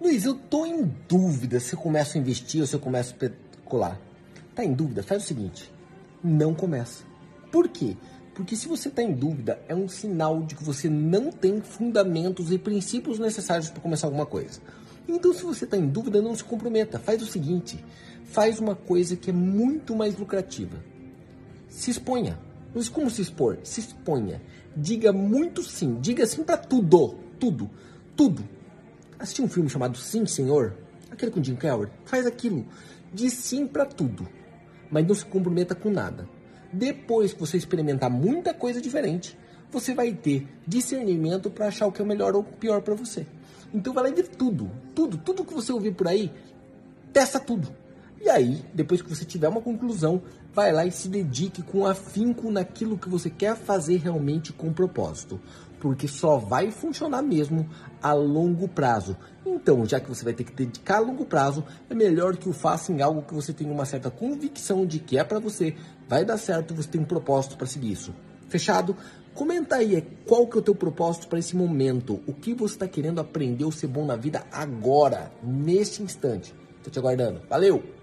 Luiz, eu tô em dúvida se eu começo a investir ou se eu começo a especular. Tá em dúvida? Faz o seguinte, não começa. Por quê? Porque se você está em dúvida, é um sinal de que você não tem fundamentos e princípios necessários para começar alguma coisa. Então, se você está em dúvida, não se comprometa. Faz o seguinte: faz uma coisa que é muito mais lucrativa. Se exponha. Mas como se expor? Se exponha. Diga muito sim. Diga sim para tudo. Tudo. Tudo. Assistiu um filme chamado Sim, Senhor? Aquele com Jim Carrey? Faz aquilo. Diz sim para tudo. Mas não se comprometa com nada. Depois que você experimentar muita coisa diferente, você vai ter discernimento para achar o que é melhor ou pior para você. Então vai lá e vê tudo, tudo, tudo que você ouvir por aí, testa tudo. E aí, depois que você tiver uma conclusão, vai lá e se dedique com afinco naquilo que você quer fazer realmente com propósito, porque só vai funcionar mesmo a longo prazo. Então, já que você vai ter que dedicar a longo prazo, é melhor que o faça em algo que você tenha uma certa convicção de que é para você, vai dar certo, você tem um propósito para seguir isso. Fechado? Comenta aí qual que é o teu propósito para esse momento, o que você está querendo aprender ou ser bom na vida agora, neste instante. Estou te aguardando. Valeu!